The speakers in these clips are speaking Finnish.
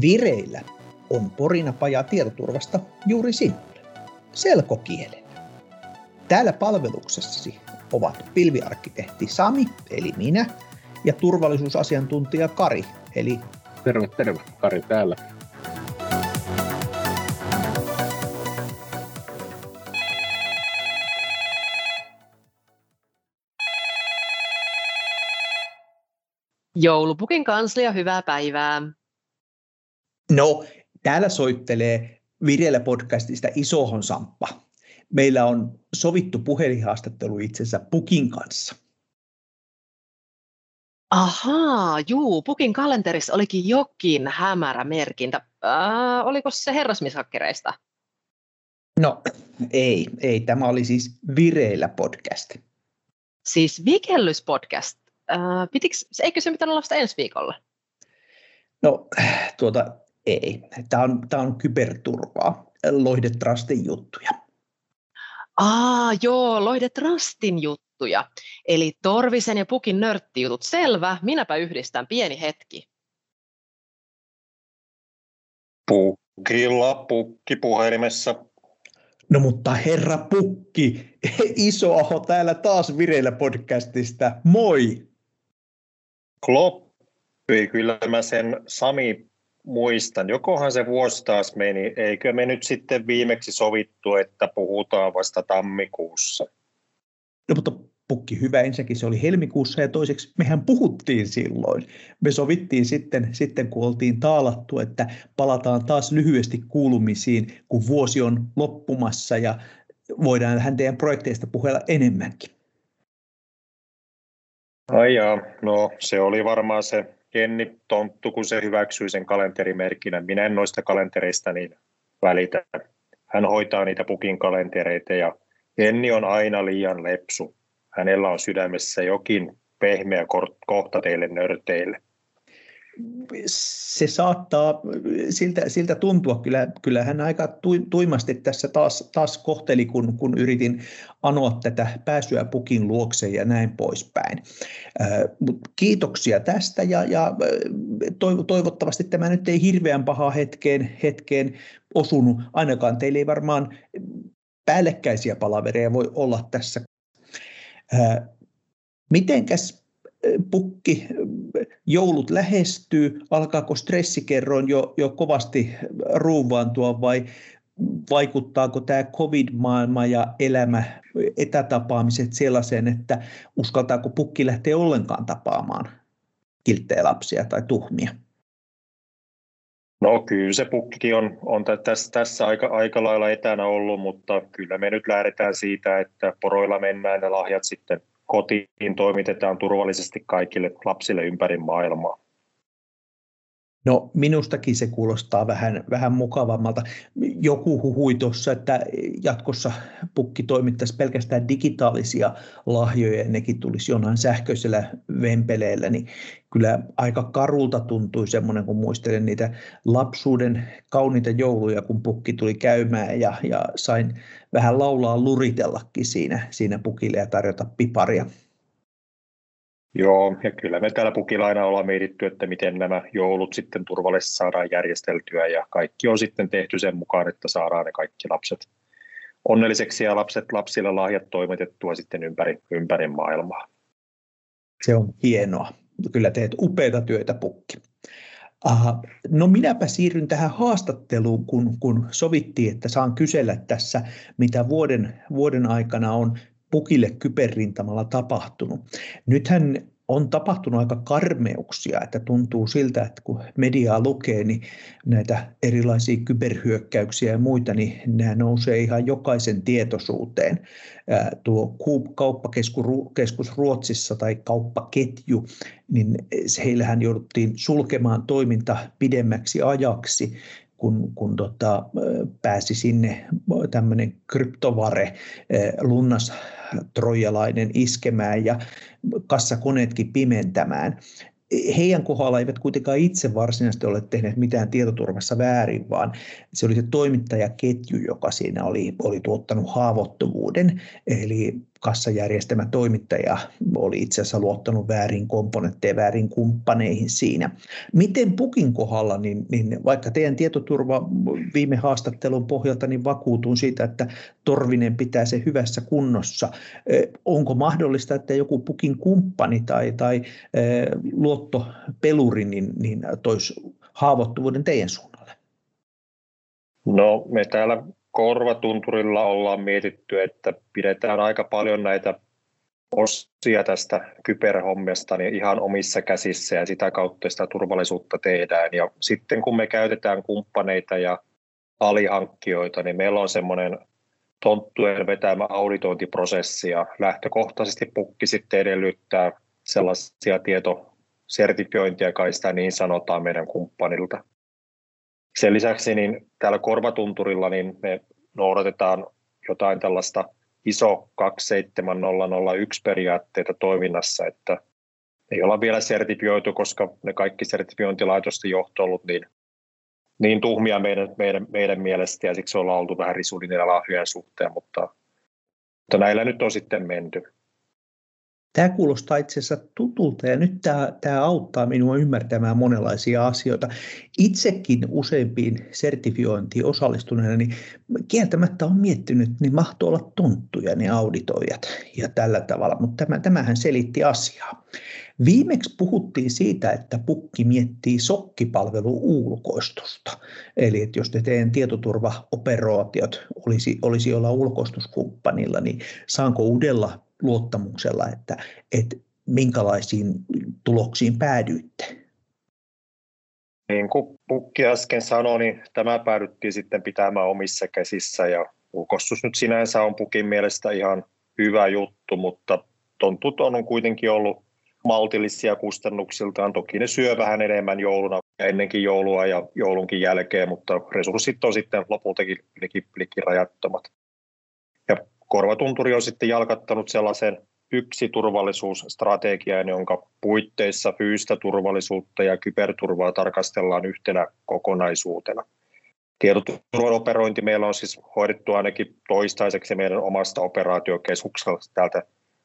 Vireillä on Porinapaja tietoturvasta juuri sinulle, selkokielellä. Täällä palveluksessasi ovat pilviarkkitehti Sami, eli minä, ja turvallisuusasiantuntija Kari, eli... Terve, terve. Kari täällä. Joulupukin kanslia, hyvää päivää. No, täällä soittelee Vireellä podcastista Isohon Samppa. Meillä on sovittu puhelinhaastattelu itsensä Pukin kanssa. Ahaa, juu, Pukin kalenterissa olikin jokin hämärä merkintä. Äh, oliko se herrasmishakkereista? No, ei, ei. Tämä oli siis Vireillä podcast. Siis Vikellyspodcast. Äh, pitiks, eikö se pitänyt olla vasta ensi viikolla? No, tuota, ei. Tämä on, tämä on kyberturvaa, Loihde Trustin juttuja. Aa, joo, Loihde Trustin juttuja. Eli Torvisen ja Pukin nörttijutut. Selvä, minäpä yhdistän pieni hetki. Pukilla, pukki puhelimessa. No mutta herra Pukki, Isoaho täällä taas vireillä podcastista. Moi! Kloppi, kyllä mä sen Sami muistan. Jokohan se vuosi taas meni. Eikö me nyt sitten viimeksi sovittu, että puhutaan vasta tammikuussa? No mutta pukki hyvä ensinnäkin, se oli helmikuussa ja toiseksi mehän puhuttiin silloin. Me sovittiin sitten, sitten kun oltiin taalattu, että palataan taas lyhyesti kuulumisiin, kun vuosi on loppumassa ja voidaan hän teidän projekteista puhella enemmänkin. Ai jaa, no se oli varmaan se Jenni Tonttu, kun se hyväksyi sen kalenterimerkinnän. Minä en noista kalentereista niin välitä. Hän hoitaa niitä pukin kalentereita ja Jenni on aina liian lepsu. Hänellä on sydämessä jokin pehmeä kohta teille nörteille se saattaa siltä, siltä tuntua. Kyllä, kyllä hän aika tuimasti tässä taas, taas kohteli, kun, kun yritin anoa tätä pääsyä pukin luokse ja näin poispäin. Kiitoksia tästä ja, ja toivottavasti tämä nyt ei hirveän pahaa hetkeen, hetkeen osunut. Ainakaan teillä ei varmaan päällekkäisiä palavereja voi olla tässä. Mitenkäs pukki, joulut lähestyy, alkaako stressikerroin jo, jo kovasti ruuvaantua vai vaikuttaako tämä covid-maailma ja elämä, etätapaamiset sellaiseen, että uskaltaako pukki lähteä ollenkaan tapaamaan kilttejä lapsia tai tuhmia? No kyllä se pukkikin on, on tässä, tässä aika, aika lailla etänä ollut, mutta kyllä me nyt lähdetään siitä, että poroilla mennään ja lahjat sitten kotiin toimitetaan turvallisesti kaikille lapsille ympäri maailmaa. No minustakin se kuulostaa vähän, vähän mukavammalta. Joku huhui tuossa, että jatkossa pukki toimittaisi pelkästään digitaalisia lahjoja ja nekin tulisi jonain sähköisellä vempeleellä, niin kyllä aika karulta tuntui semmoinen, kun muistelen niitä lapsuuden kauniita jouluja, kun pukki tuli käymään ja, ja sain vähän laulaa luritellakin siinä, siinä pukille ja tarjota piparia. Joo, ja kyllä me täällä Pukilla aina ollaan mietitty, että miten nämä joulut sitten turvallisesti saadaan järjesteltyä, ja kaikki on sitten tehty sen mukaan, että saadaan ne kaikki lapset onnelliseksi ja lapset lapsille lahjat toimitettua sitten ympäri, ympäri maailmaa. Se on hienoa. Kyllä teet upeita työtä, Pukki. Aha, no minäpä siirryn tähän haastatteluun, kun, kun sovittiin, että saan kysellä tässä, mitä vuoden, vuoden aikana on pukille kyberrintamalla tapahtunut. Nythän on tapahtunut aika karmeuksia, että tuntuu siltä, että kun mediaa lukee, niin näitä erilaisia kyberhyökkäyksiä ja muita, niin nämä nousee ihan jokaisen tietoisuuteen. Tuo kauppakeskus Ruotsissa tai kauppaketju, niin heillähän jouduttiin sulkemaan toiminta pidemmäksi ajaksi kun, kun tota, pääsi sinne tämmöinen kryptovare, lunnas trojalainen iskemään ja kassakoneetkin pimentämään. Heidän kohdalla eivät kuitenkaan itse varsinaisesti ole tehneet mitään tietoturvassa väärin, vaan se oli se toimittajaketju, joka siinä oli, oli tuottanut haavoittuvuuden. Eli kassajärjestelmä toimittaja oli itse asiassa luottanut väärin komponentteja väärin kumppaneihin siinä. Miten Pukin kohdalla, niin, niin vaikka teidän tietoturva viime haastattelun pohjalta, niin vakuutun siitä, että Torvinen pitää se hyvässä kunnossa. Onko mahdollista, että joku Pukin kumppani tai, tai luottopeluri niin, niin toisi haavoittuvuuden teidän suunnalle? No me täällä korvatunturilla ollaan mietitty, että pidetään aika paljon näitä osia tästä kyberhommesta niin ihan omissa käsissä ja sitä kautta sitä turvallisuutta tehdään. Ja sitten kun me käytetään kumppaneita ja alihankkijoita, niin meillä on semmoinen tonttujen vetämä auditointiprosessi ja lähtökohtaisesti pukki sitten edellyttää sellaisia tietosertifiointia, kai sitä niin sanotaan meidän kumppanilta. Sen lisäksi niin täällä korvatunturilla niin me noudatetaan jotain tällaista ISO 27001 periaatteita toiminnassa, että ei olla vielä sertifioitu, koska ne kaikki sertifiointilaitosten johto on ollut niin, niin tuhmia meidän, meidän, meidän mielestä ja siksi ollaan oltu vähän risulinen lahjojen suhteen, mutta, mutta näillä nyt on sitten menty. Tämä kuulostaa itse asiassa tutulta ja nyt tämä, tämä auttaa minua ymmärtämään monenlaisia asioita. Itsekin useimpiin sertifiointiin osallistuneena, niin kieltämättä on miettinyt, niin mahtoo olla tonttuja ne auditoijat ja tällä tavalla, mutta tämä, tämähän selitti asiaa. Viimeksi puhuttiin siitä, että pukki miettii sokkipalvelu ulkoistusta. Eli että jos te teidän tietoturvaoperaatiot olisi, olisi olla ulkoistuskumppanilla, niin saanko uudella luottamuksella, että, että minkälaisiin tuloksiin päädyitte? Niin kuin Pukki äsken sanoi, niin tämä päädyttiin sitten pitämään omissa käsissä ja ulkostus nyt sinänsä on Pukin mielestä ihan hyvä juttu, mutta tontut on kuitenkin ollut maltillisia kustannuksiltaan. Toki ne syö vähän enemmän jouluna ja ennenkin joulua ja joulunkin jälkeen, mutta resurssit on sitten lopultakin liki, liki rajattomat. Ja Korvatunturi on sitten jalkattanut sellaisen yksi turvallisuusstrategian, jonka puitteissa fyysistä turvallisuutta ja kyberturvaa tarkastellaan yhtenä kokonaisuutena. Tietoturvan operointi meillä on siis hoidettu ainakin toistaiseksi meidän omasta operaatiokeskuksesta täältä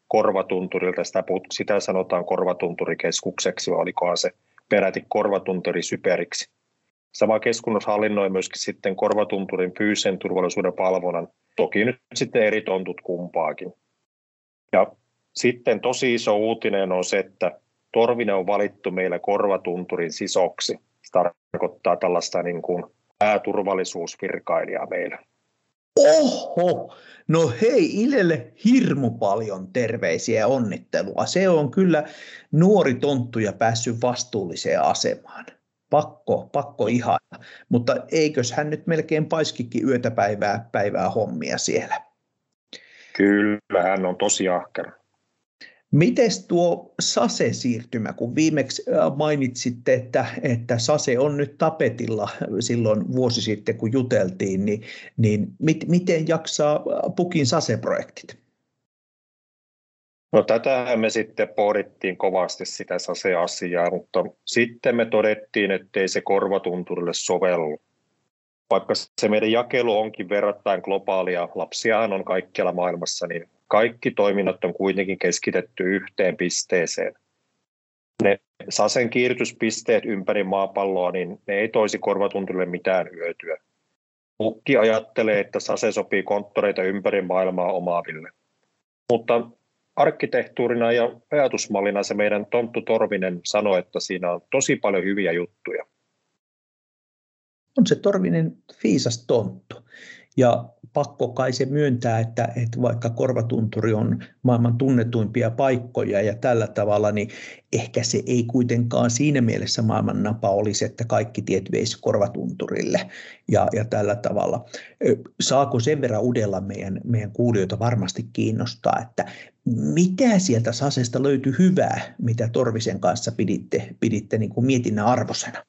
korvatunturilta. Sitä, sitä sanotaan korvatunturikeskukseksi, vai olikohan se peräti korvatunturi syperiksi. Sama keskunnus hallinnoi myöskin sitten korvatunturin fyysisen turvallisuuden valvonnan Toki nyt sitten eri tontut kumpaakin. Ja sitten tosi iso uutinen on se, että Torvinen on valittu meillä korvatunturin sisoksi. Se tarkoittaa tällaista niin kuin pääturvallisuusvirkailijaa meillä. Oho, no hei Ilelle hirmu paljon terveisiä ja onnittelua. Se on kyllä nuori tonttu ja päässyt vastuulliseen asemaan pakko, pakko ihan. Mutta eikös hän nyt melkein paiskikin yötä päivää, päivää hommia siellä? Kyllä, hän on tosi ahkera. Mites tuo Sase-siirtymä, kun viimeksi äh, mainitsitte, että, että Sase on nyt tapetilla silloin vuosi sitten, kun juteltiin, niin, niin mit, miten jaksaa Pukin Sase-projektit? No tätä me sitten pohdittiin kovasti sitä SASE-asiaa, mutta sitten me todettiin, ettei se korvatunturille sovellu. Vaikka se meidän jakelu onkin verrattain globaalia, lapsiahan on kaikkialla maailmassa, niin kaikki toiminnot on kuitenkin keskitetty yhteen pisteeseen. Ne SASEn kiirrytyspisteet ympäri maapalloa, niin ne ei toisi korvatunturille mitään hyötyä. Mukki ajattelee, että SASE sopii konttoreita ympäri maailmaa omaaville. Mutta arkkitehtuurina ja ajatusmallina se meidän Tonttu Torvinen sanoi, että siinä on tosi paljon hyviä juttuja. On se Torvinen fiisas tonttu. Ja pakko kai se myöntää, että, että vaikka korvatunturi on maailman tunnetuimpia paikkoja ja tällä tavalla, niin ehkä se ei kuitenkaan siinä mielessä maailman napa olisi, että kaikki tiet veisi korvatunturille ja, ja tällä tavalla. Saako sen verran udella meidän, meidän kuulijoita varmasti kiinnostaa, että mitä sieltä Sasesta löytyi hyvää, mitä Torvisen kanssa piditte, piditte niin kuin mietinnän arvosena?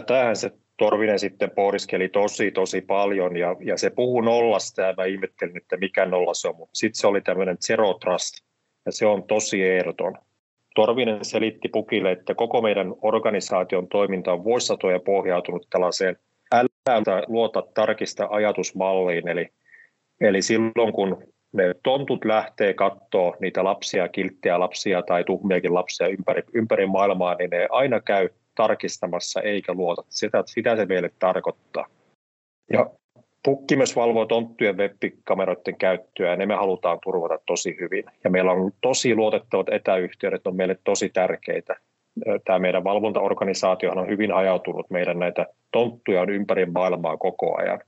Tämähän se Torvinen sitten pohdiskeli tosi, tosi paljon ja, ja se puhui nollasta ja mä ihmettelin, että mikä nolla se on, mutta sitten se oli tämmöinen zero trust ja se on tosi ehdoton. Torvinen selitti Pukille, että koko meidän organisaation toiminta on vuosisatoja pohjautunut tällaiseen älä luota tarkista ajatusmalliin, eli, eli silloin kun ne tontut lähtee katsoa niitä lapsia, kilttejä lapsia tai tuhmiakin lapsia ympäri, ympäri maailmaa, niin ne aina käy tarkistamassa eikä luota. Sitä, sitä se meille tarkoittaa. Ja Pukki myös valvoo tonttujen web-kameroiden käyttöä ja ne me halutaan turvata tosi hyvin. Ja meillä on tosi luotettavat etäyhteydet, on meille tosi tärkeitä. Tämä meidän valvontaorganisaatio on hyvin hajautunut. Meidän näitä tonttuja on ympäri maailmaa koko ajan.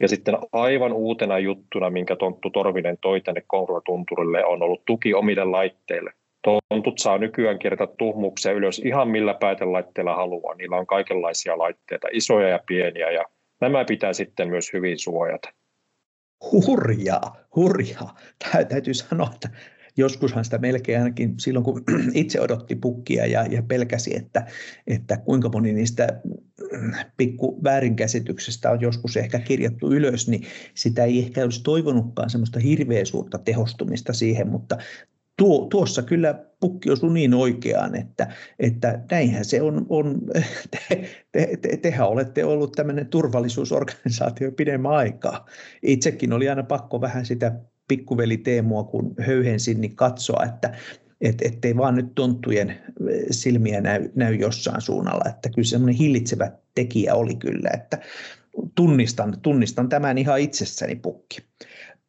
Ja sitten aivan uutena juttuna, minkä Tonttu Torvinen toi tänne Konruotunturille, on ollut tuki omille laitteille. Tontut saa nykyään kirjata tuhmuksia ylös ihan millä päätelaitteella haluaa. Niillä on kaikenlaisia laitteita, isoja ja pieniä, ja nämä pitää sitten myös hyvin suojata. Hurjaa, hurjaa. Täytyy sanoa, että joskushan sitä melkein ainakin silloin, kun itse odotti pukkia ja, ja pelkäsi, että, että kuinka moni niistä pikku väärinkäsityksestä on joskus ehkä kirjattu ylös, niin sitä ei ehkä olisi toivonutkaan semmoista hirveä suurta tehostumista siihen, mutta tuo, tuossa kyllä pukki osui niin oikeaan, että, että näinhän se on, on te, te, te, tehän olette ollut tämmöinen turvallisuusorganisaatio pidemmän aikaa. Itsekin oli aina pakko vähän sitä pikkuveli Teemua, kun höyhensin, niin katsoa, että et, ettei vaan nyt tonttujen silmiä näy, näy jossain suunnalla, että kyllä semmoinen hillitsevä tekijä oli kyllä, että tunnistan, tunnistan tämän ihan itsessäni pukki.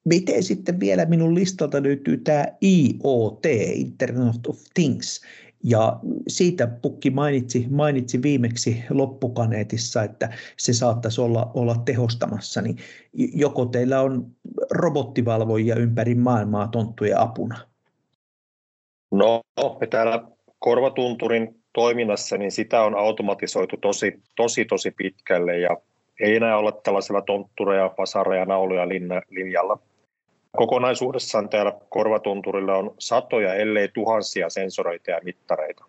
Miten sitten vielä minun listalta löytyy tämä IoT, Internet of Things, ja siitä Pukki mainitsi, mainitsi viimeksi loppukaneetissa, että se saattaisi olla, olla tehostamassa. Niin joko teillä on robottivalvojia ympäri maailmaa tonttujen apuna? No, me täällä Korvatunturin toiminnassa, niin sitä on automatisoitu tosi, tosi, tosi pitkälle ja ei enää olla tällaisella tonttureja, pasareja, nauluja linjalla. Kokonaisuudessaan täällä korvatunturilla on satoja, ellei tuhansia sensoreita ja mittareita.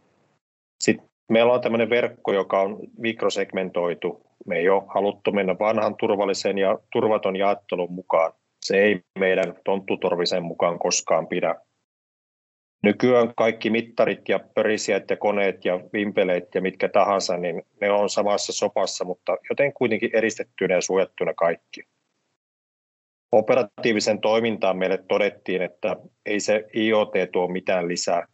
Sitten meillä on tämmöinen verkko, joka on mikrosegmentoitu. Me ei ole haluttu mennä vanhan turvallisen ja turvaton jaottelun mukaan. Se ei meidän tonttutorvisen mukaan koskaan pidä. Nykyään kaikki mittarit ja pörisijät ja koneet ja vimpeleet ja mitkä tahansa, niin ne on samassa sopassa, mutta joten kuitenkin eristettynä ja suojattuna kaikki operatiivisen toimintaan meille todettiin, että ei se IoT tuo mitään lisää.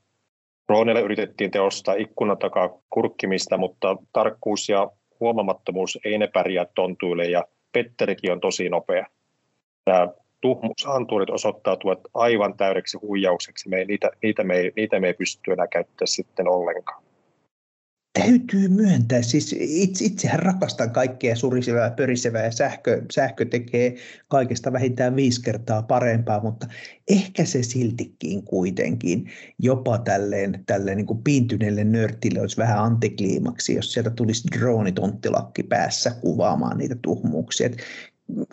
Droneille yritettiin teostaa ikkunan takaa kurkkimista, mutta tarkkuus ja huomamattomuus ei ne pärjää tontuille ja Petterikin on tosi nopea. Tämä tuhmusantuurit osoittautuvat aivan täydeksi huijaukseksi. Me ei, niitä, niitä, me ei, niitä me ei pysty enää käyttämään sitten ollenkaan täytyy myöntää, siis itse, itsehän rakastan kaikkea surisevää, pörisevää ja sähkö, sähkö tekee kaikesta vähintään viisi kertaa parempaa, mutta ehkä se siltikin kuitenkin jopa tälleen, tälleen niin piintyneelle nörtille olisi vähän antikliimaksi, jos sieltä tulisi droonitonttilakki päässä kuvaamaan niitä tuhmuuksia. Et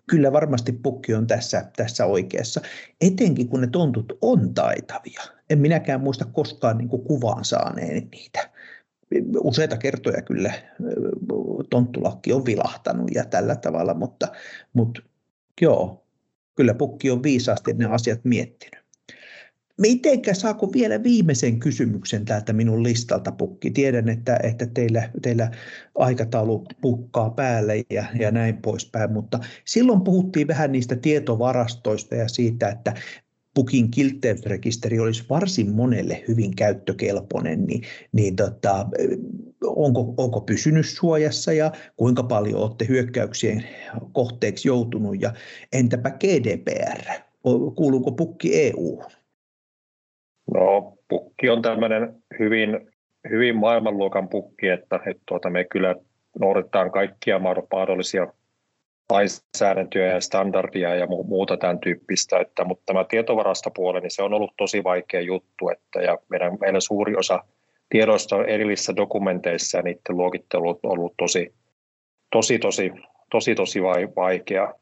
kyllä varmasti pukki on tässä, tässä oikeassa, etenkin kun ne tontut on taitavia. En minäkään muista koskaan niin kuin kuvaan saaneen niitä useita kertoja kyllä tonttulakki on vilahtanut ja tällä tavalla, mutta, mutta joo, kyllä pukki on viisaasti ne asiat miettinyt. Mitenkä saako vielä viimeisen kysymyksen täältä minun listalta pukki? Tiedän, että, että teillä, teillä aikataulu pukkaa päälle ja, ja näin poispäin, mutta silloin puhuttiin vähän niistä tietovarastoista ja siitä, että Pukin kiltteysrekisteri olisi varsin monelle hyvin käyttökelpoinen, niin, niin tota, onko, onko pysynyt suojassa ja kuinka paljon olette hyökkäyksien kohteeksi joutunut ja entäpä GDPR, kuuluuko Pukki EU? No Pukki on tämmöinen hyvin, hyvin maailmanluokan pukki, että, että tuota, me kyllä noudatetaan kaikkia mahdollisia lainsäädäntöä ja standardia ja muuta tämän tyyppistä, että, mutta tämä tietovarastopuoli, niin se on ollut tosi vaikea juttu, että, ja meidän, meillä suuri osa tiedoista on erillisissä dokumenteissa ja niiden luokittelu on ollut tosi, tosi, tosi, tosi, tosi vaikea.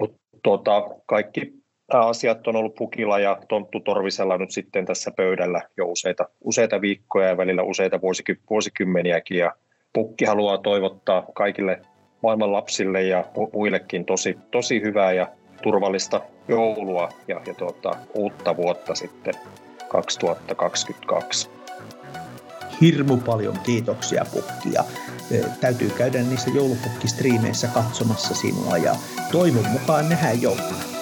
Mutta tuota, kaikki nämä asiat on ollut Pukilla ja Tonttu Torvisella nyt sitten tässä pöydällä jo useita, useita viikkoja ja välillä useita vuosikymmeniäkin. Ja Pukki haluaa toivottaa kaikille maailman lapsille ja muillekin tosi, tosi hyvää ja turvallista joulua ja, ja tuota, uutta vuotta sitten 2022. Hirmu paljon kiitoksia Pukki ja e, täytyy käydä niissä joulupukkistriimeissä katsomassa sinua ja toivon mukaan nähdään jouluna.